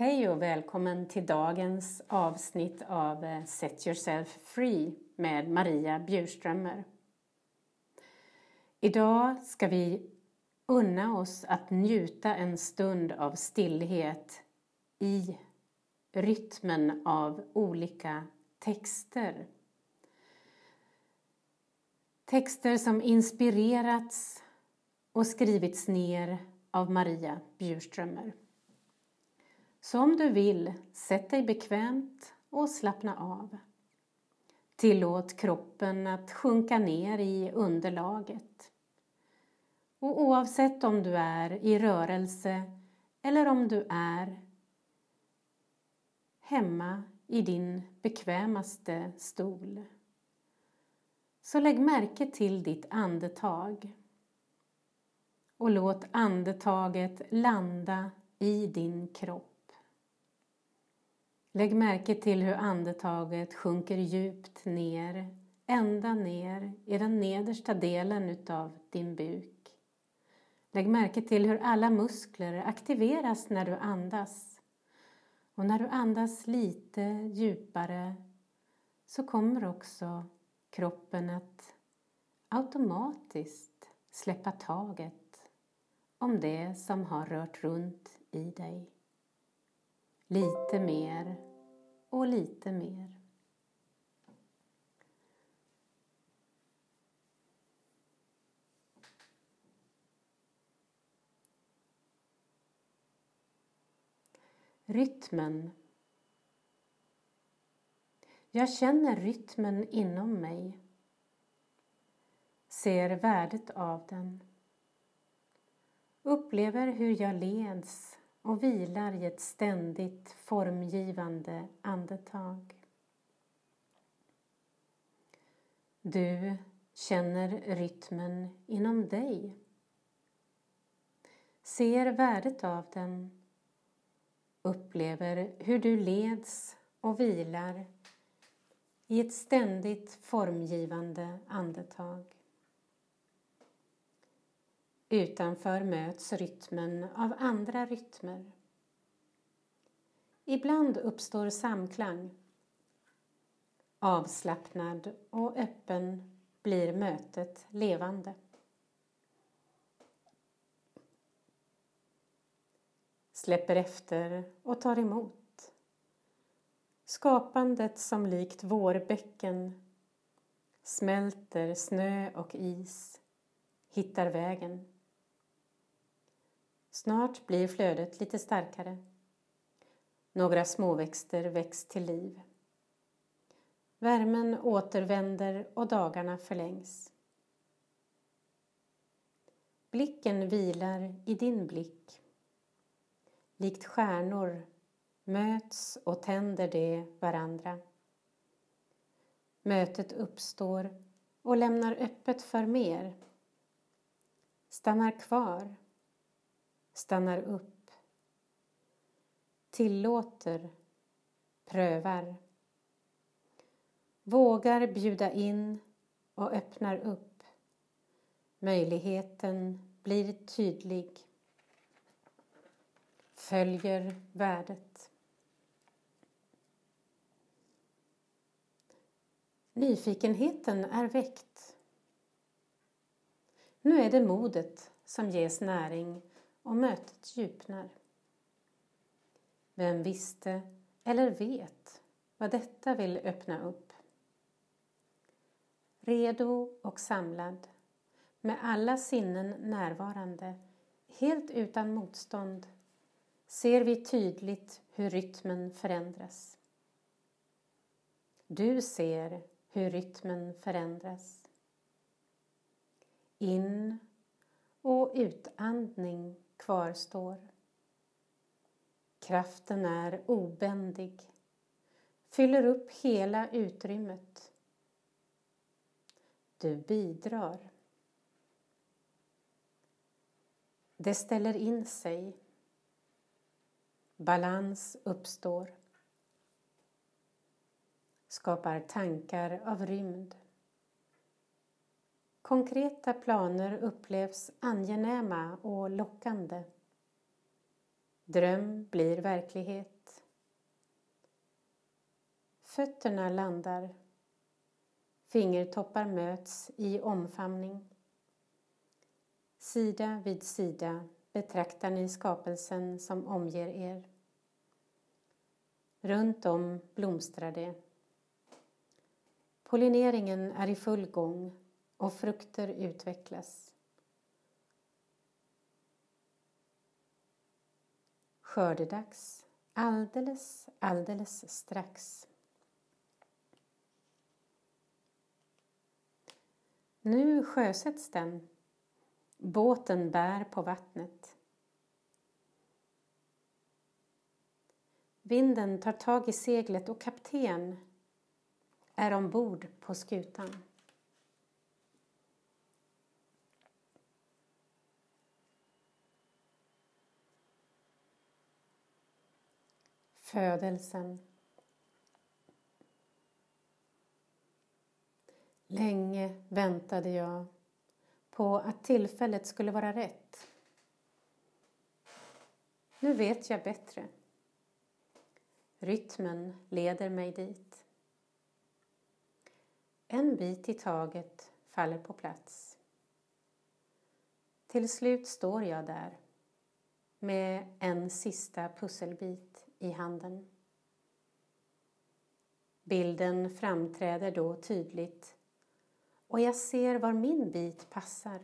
Hej och välkommen till dagens avsnitt av eh, Set Yourself Free med Maria Bjurströmer. Idag ska vi unna oss att njuta en stund av stillhet i rytmen av olika texter. Texter som inspirerats och skrivits ner av Maria Bjurströmer. Så om du vill, sätt dig bekvämt och slappna av. Tillåt kroppen att sjunka ner i underlaget. Och oavsett om du är i rörelse eller om du är hemma i din bekvämaste stol så lägg märke till ditt andetag och låt andetaget landa i din kropp. Lägg märke till hur andetaget sjunker djupt ner, ända ner i den nedersta delen utav din buk. Lägg märke till hur alla muskler aktiveras när du andas. Och när du andas lite djupare så kommer också kroppen att automatiskt släppa taget om det som har rört runt i dig. Lite mer och lite mer. Rytmen. Jag känner rytmen inom mig. Ser värdet av den. Upplever hur jag leds och vilar i ett ständigt formgivande andetag. Du känner rytmen inom dig. Ser värdet av den. Upplever hur du leds och vilar i ett ständigt formgivande andetag. Utanför möts rytmen av andra rytmer. Ibland uppstår samklang. Avslappnad och öppen blir mötet levande. Släpper efter och tar emot. Skapandet som likt vårbäcken smälter snö och is, hittar vägen. Snart blir flödet lite starkare. Några småväxter väcks till liv. Värmen återvänder och dagarna förlängs. Blicken vilar i din blick. Likt stjärnor möts och tänder de varandra. Mötet uppstår och lämnar öppet för mer. Stannar kvar stannar upp, tillåter, prövar, vågar bjuda in och öppnar upp. Möjligheten blir tydlig, följer värdet. Nyfikenheten är väckt. Nu är det modet som ges näring och mötet djupnar. Vem visste eller vet vad detta vill öppna upp? Redo och samlad, med alla sinnen närvarande, helt utan motstånd, ser vi tydligt hur rytmen förändras. Du ser hur rytmen förändras. In och utandning kvarstår. Kraften är obändig, fyller upp hela utrymmet. Du bidrar. Det ställer in sig. Balans uppstår. Skapar tankar av rymd. Konkreta planer upplevs angenäma och lockande. Dröm blir verklighet. Fötterna landar. Fingertoppar möts i omfamning. Sida vid sida betraktar ni skapelsen som omger er. Runt om blomstrar det. Pollineringen är i full gång och frukter utvecklas. Skördedags alldeles, alldeles strax. Nu sjösätts den. Båten bär på vattnet. Vinden tar tag i seglet och kapten är ombord på skutan. Födelsen. Länge väntade jag på att tillfället skulle vara rätt. Nu vet jag bättre. Rytmen leder mig dit. En bit i taget faller på plats. Till slut står jag där med en sista pusselbit i handen. Bilden framträder då tydligt och jag ser var min bit passar.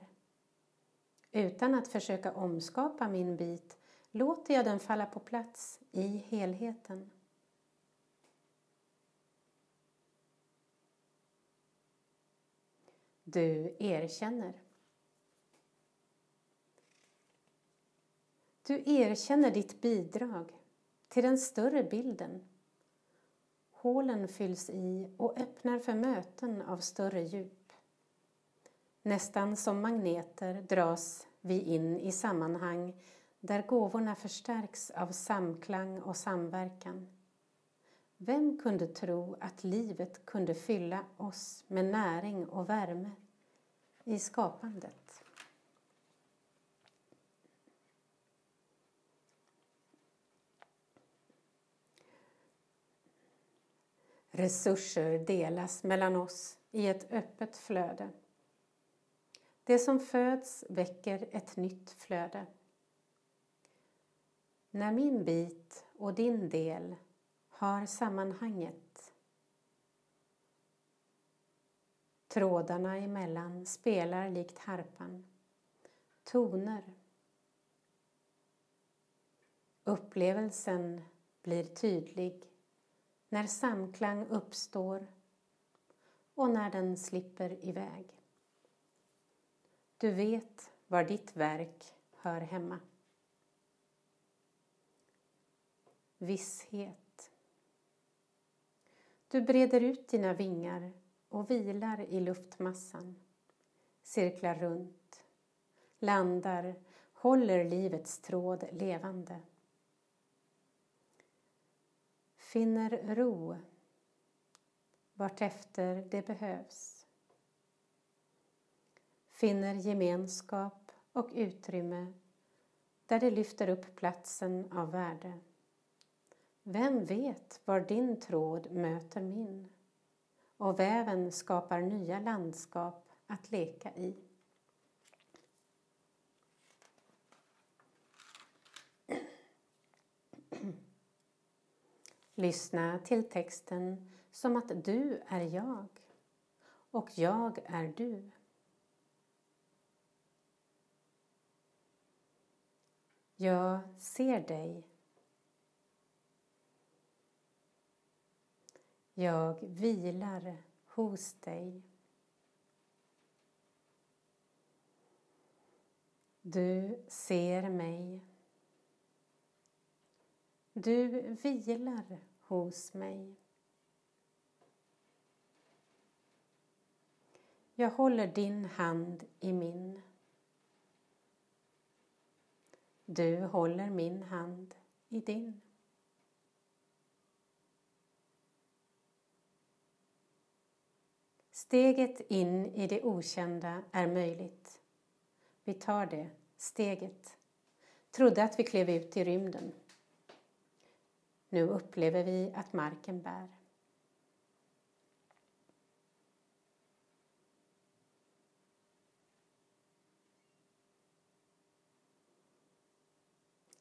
Utan att försöka omskapa min bit låter jag den falla på plats i helheten. Du erkänner. Du erkänner ditt bidrag till den större bilden. Hålen fylls i och öppnar för möten av större djup. Nästan som magneter dras vi in i sammanhang där gåvorna förstärks av samklang och samverkan. Vem kunde tro att livet kunde fylla oss med näring och värme i skapandet? Resurser delas mellan oss i ett öppet flöde. Det som föds väcker ett nytt flöde. När min bit och din del har sammanhanget. Trådarna emellan spelar likt harpan. Toner. Upplevelsen blir tydlig när samklang uppstår och när den slipper iväg. Du vet var ditt verk hör hemma. Visshet. Du breder ut dina vingar och vilar i luftmassan. Cirklar runt, landar, håller livets tråd levande. Finner ro vartefter det behövs finner gemenskap och utrymme där det lyfter upp platsen av värde. Vem vet var din tråd möter min och väven skapar nya landskap att leka i. Lyssna till texten som att du är jag och jag är du. Jag ser dig. Jag vilar hos dig. Du ser mig. Du vilar hos mig. Jag håller din hand i min. Du håller min hand i din. Steget in i det okända är möjligt. Vi tar det steget. trodde att vi klev ut i rymden. Nu upplever vi att marken bär.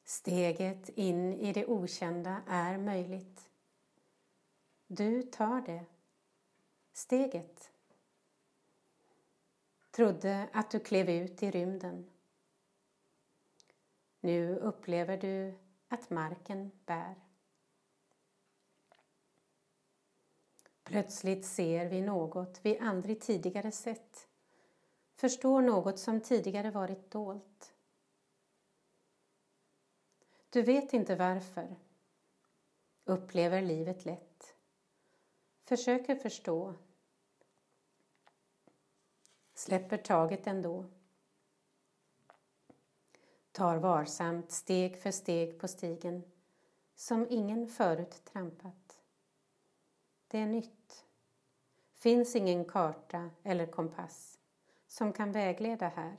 Steget in i det okända är möjligt. Du tar det. Steget. Trodde att du klev ut i rymden. Nu upplever du att marken bär. Plötsligt ser vi något vi aldrig tidigare sett, förstår något som tidigare varit dolt. Du vet inte varför, upplever livet lätt, försöker förstå, släpper taget ändå, tar varsamt steg för steg på stigen som ingen förut trampat. Det är nytt. Finns ingen karta eller kompass som kan vägleda här.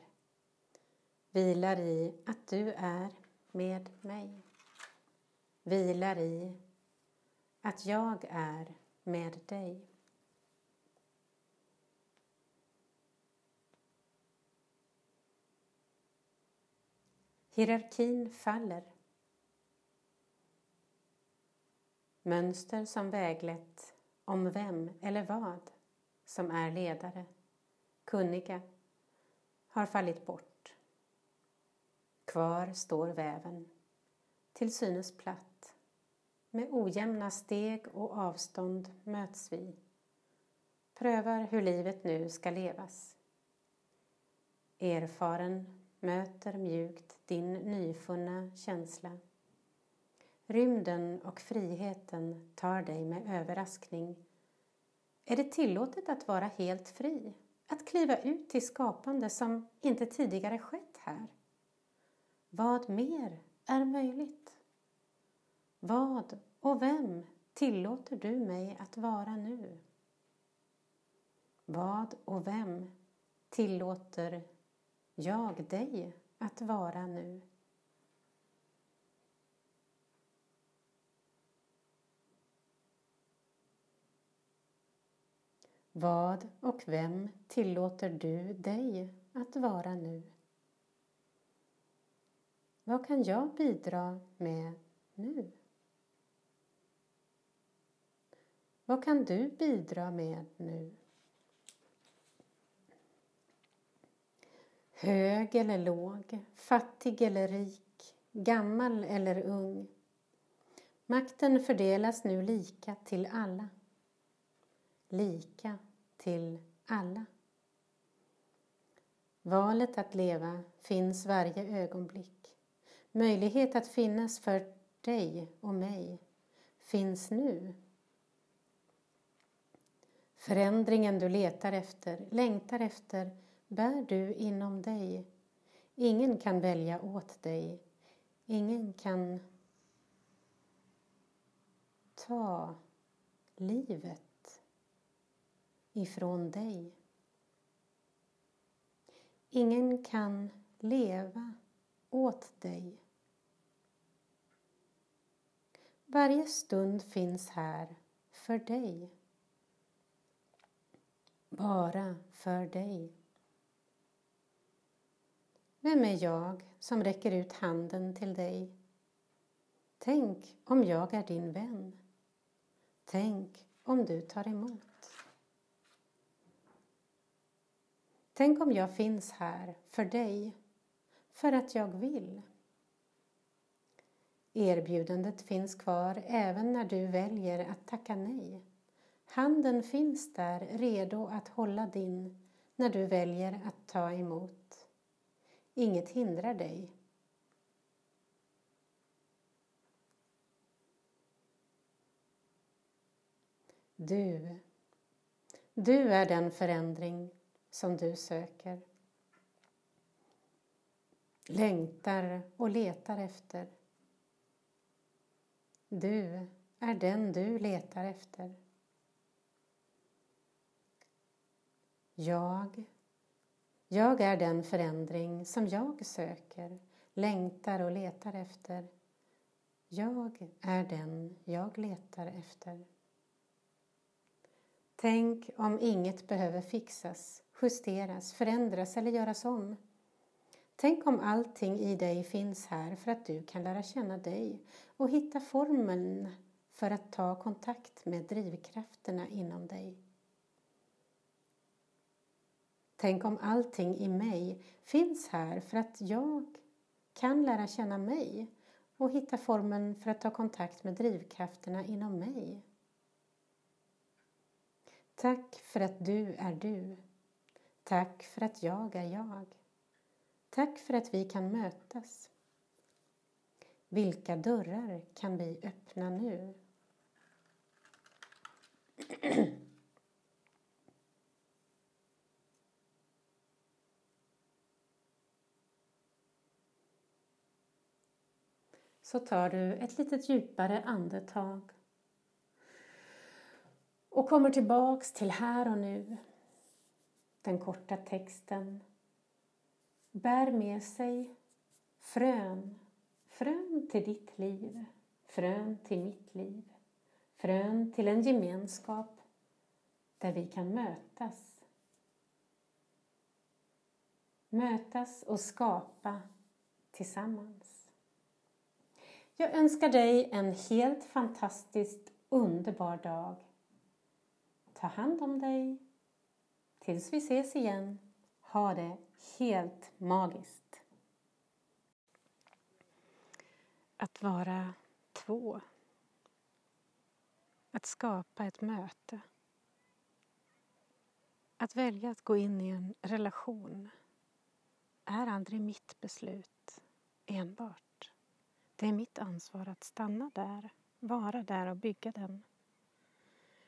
Vilar i att du är med mig. Vilar i att jag är med dig. Hierarkin faller. Mönster som väglett om vem eller vad som är ledare, kunniga, har fallit bort. Kvar står väven, till synes platt. Med ojämna steg och avstånd möts vi. Prövar hur livet nu ska levas. Erfaren möter mjukt din nyfunna känsla. Rymden och friheten tar dig med överraskning. Är det tillåtet att vara helt fri? Att kliva ut till skapande som inte tidigare skett här? Vad mer är möjligt? Vad och vem tillåter du mig att vara nu? Vad och vem tillåter jag dig att vara nu? Vad och vem tillåter du dig att vara nu? Vad kan jag bidra med nu? Vad kan du bidra med nu? Hög eller låg, fattig eller rik, gammal eller ung. Makten fördelas nu lika till alla. Lika till alla. Valet att leva finns varje ögonblick. Möjlighet att finnas för dig och mig finns nu. Förändringen du letar efter, längtar efter, bär du inom dig. Ingen kan välja åt dig. Ingen kan ta livet ifrån dig. Ingen kan leva åt dig. Varje stund finns här för dig. Bara för dig. Vem är jag som räcker ut handen till dig? Tänk om jag är din vän. Tänk om du tar emot. Tänk om jag finns här för dig, för att jag vill. Erbjudandet finns kvar även när du väljer att tacka nej. Handen finns där redo att hålla din när du väljer att ta emot. Inget hindrar dig. Du, du är den förändring som du söker. Längtar och letar efter. Du är den du letar efter. Jag jag är den förändring som jag söker, längtar och letar efter. Jag är den jag letar efter. Tänk om inget behöver fixas, justeras, förändras eller göras om. Tänk om allting i dig finns här för att du kan lära känna dig och hitta formeln för att ta kontakt med drivkrafterna inom dig. Tänk om allting i mig finns här för att jag kan lära känna mig och hitta formen för att ta kontakt med drivkrafterna inom mig. Tack för att du är du. Tack för att jag är jag. Tack för att vi kan mötas. Vilka dörrar kan vi öppna nu? Så tar du ett litet djupare andetag och kommer tillbaks till här och nu. Den korta texten bär med sig frön, frön till ditt liv, frön till mitt liv, frön till en gemenskap där vi kan mötas. Mötas och skapa tillsammans. Jag önskar dig en helt fantastiskt underbar dag. Ta hand om dig. Tills vi ses igen, ha det helt magiskt. Att vara två. Att skapa ett möte. Att välja att gå in i en relation är aldrig mitt beslut enbart. Det är mitt ansvar att stanna där, vara där och bygga den.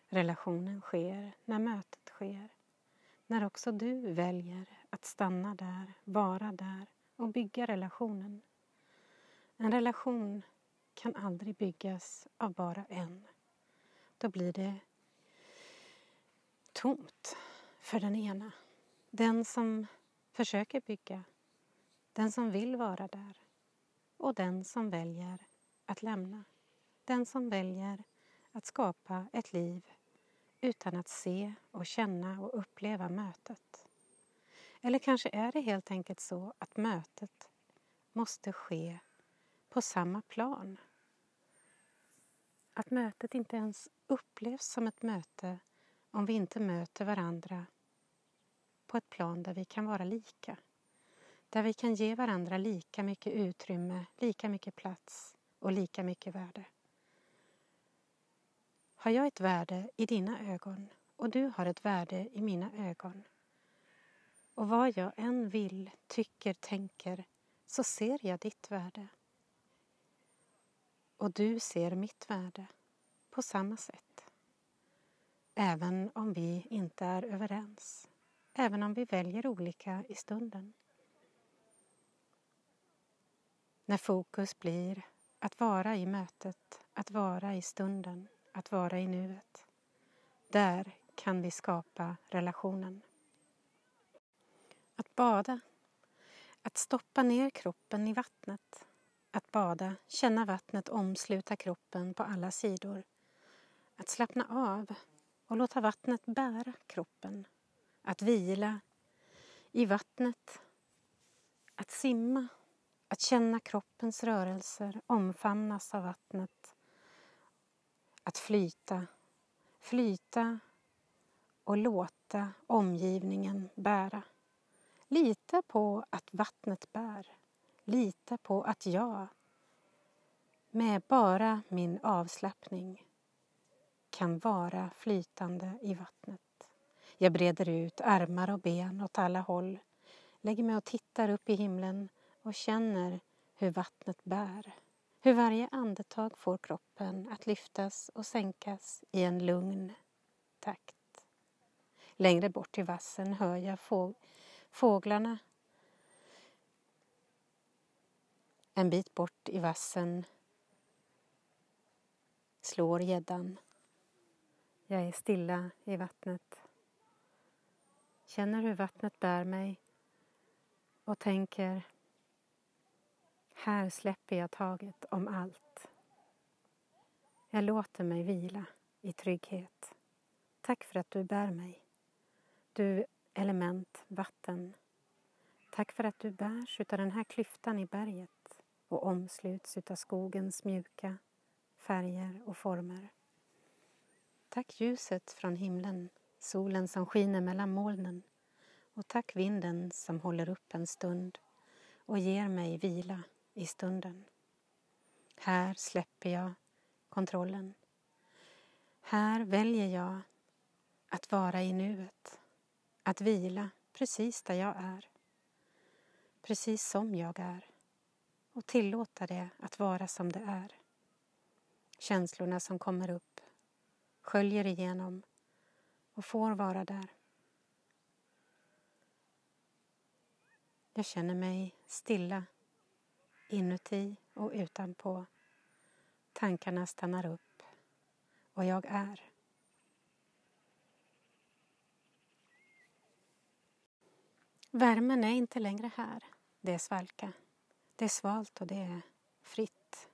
Relationen sker när mötet sker. När också du väljer att stanna där, vara där och bygga relationen. En relation kan aldrig byggas av bara en. Då blir det tomt för den ena. Den som försöker bygga, den som vill vara där och den som väljer att lämna. Den som väljer att skapa ett liv utan att se och känna och uppleva mötet. Eller kanske är det helt enkelt så att mötet måste ske på samma plan. Att mötet inte ens upplevs som ett möte om vi inte möter varandra på ett plan där vi kan vara lika. Där vi kan ge varandra lika mycket utrymme, lika mycket plats och lika mycket värde. Har jag ett värde i dina ögon och du har ett värde i mina ögon och vad jag än vill, tycker, tänker så ser jag ditt värde. Och du ser mitt värde på samma sätt. Även om vi inte är överens. Även om vi väljer olika i stunden. När fokus blir att vara i mötet, att vara i stunden, att vara i nuet. Där kan vi skapa relationen. Att bada. Att stoppa ner kroppen i vattnet. Att bada, känna vattnet omsluta kroppen på alla sidor. Att slappna av och låta vattnet bära kroppen. Att vila i vattnet. Att simma. Att känna kroppens rörelser, omfamnas av vattnet. Att flyta. Flyta och låta omgivningen bära. Lita på att vattnet bär. Lita på att jag med bara min avslappning kan vara flytande i vattnet. Jag breder ut armar och ben åt alla håll, lägger mig och tittar upp i himlen och känner hur vattnet bär. Hur varje andetag får kroppen att lyftas och sänkas i en lugn takt. Längre bort i vassen hör jag få Fåglarna. En bit bort i vassen slår gäddan. Jag är stilla i vattnet. Känner hur vattnet bär mig och tänker här släpper jag taget om allt. Jag låter mig vila i trygghet. Tack för att du bär mig. Du element, vatten. Tack för att du bärs utav den här klyftan i berget och omsluts utav skogens mjuka färger och former. Tack ljuset från himlen, solen som skiner mellan molnen och tack vinden som håller upp en stund och ger mig vila i stunden. Här släpper jag kontrollen. Här väljer jag att vara i nuet, att vila precis där jag är, precis som jag är och tillåta det att vara som det är. Känslorna som kommer upp sköljer igenom och får vara där. Jag känner mig stilla inuti och utanpå. Tankarna stannar upp och jag är. Värmen är inte längre här. Det är svalka. Det är svalt och det är fritt.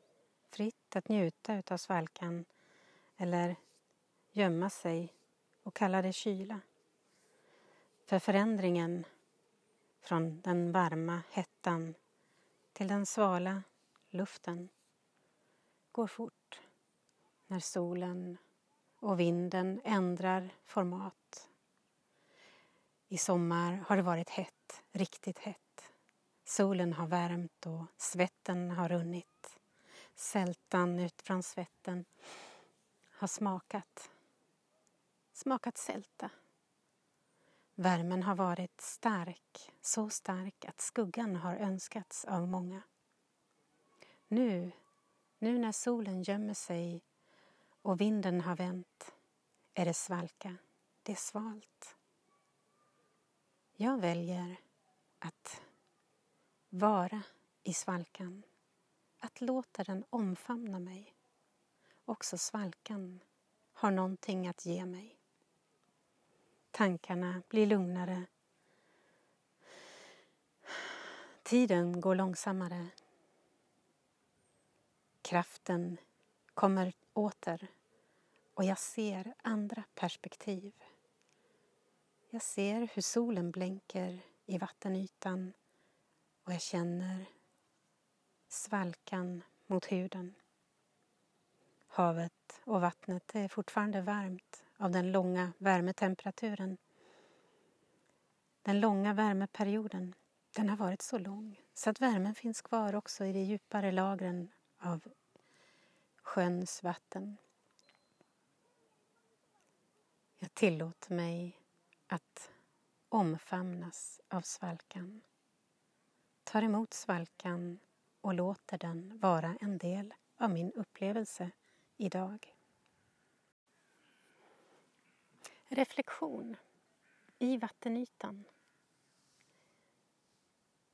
Fritt att njuta utav svalkan eller gömma sig och kalla det kyla. För förändringen från den varma hettan till den svala luften går fort när solen och vinden ändrar format. I sommar har det varit hett, riktigt hett. Solen har värmt och svetten har runnit. Sältan ut från svetten har smakat. Smakat sälta. Värmen har varit stark, så stark att skuggan har önskats av många. Nu, nu när solen gömmer sig och vinden har vänt är det svalka, det är svalt. Jag väljer att vara i svalkan, att låta den omfamna mig. Också svalkan har någonting att ge mig. Tankarna blir lugnare. Tiden går långsammare. Kraften kommer åter och jag ser andra perspektiv. Jag ser hur solen blänker i vattenytan och jag känner svalkan mot huden. Havet och vattnet är fortfarande varmt av den långa värmetemperaturen. Den långa värmeperioden, den har varit så lång så att värmen finns kvar också i de djupare lagren av sjöns vatten. Jag tillåter mig att omfamnas av svalkan. Tar emot svalkan och låter den vara en del av min upplevelse idag. Reflektion i vattenytan.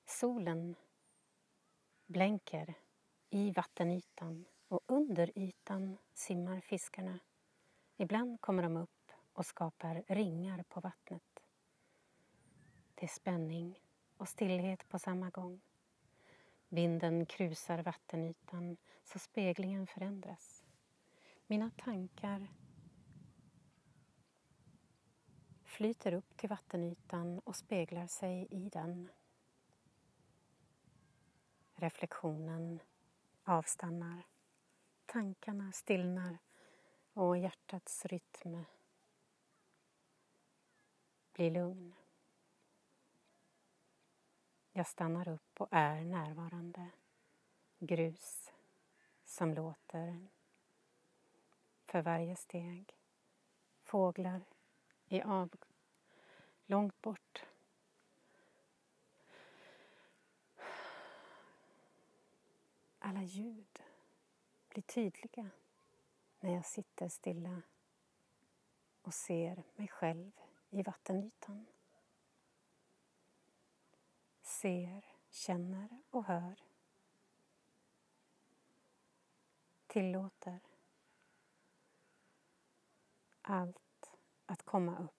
Solen blänker i vattenytan och under ytan simmar fiskarna. Ibland kommer de upp och skapar ringar på vattnet. Det är spänning och stillhet på samma gång. Vinden krusar vattenytan så speglingen förändras. Mina tankar flyter upp till vattenytan och speglar sig i den. Reflektionen avstannar. Tankarna stillnar och hjärtats rytm blir lugn. Jag stannar upp och är närvarande. Grus som låter för varje steg. Fåglar i av långt bort. Alla ljud blir tydliga när jag sitter stilla och ser mig själv i vattenytan. Ser, känner och hör. Tillåter allt att komma upp.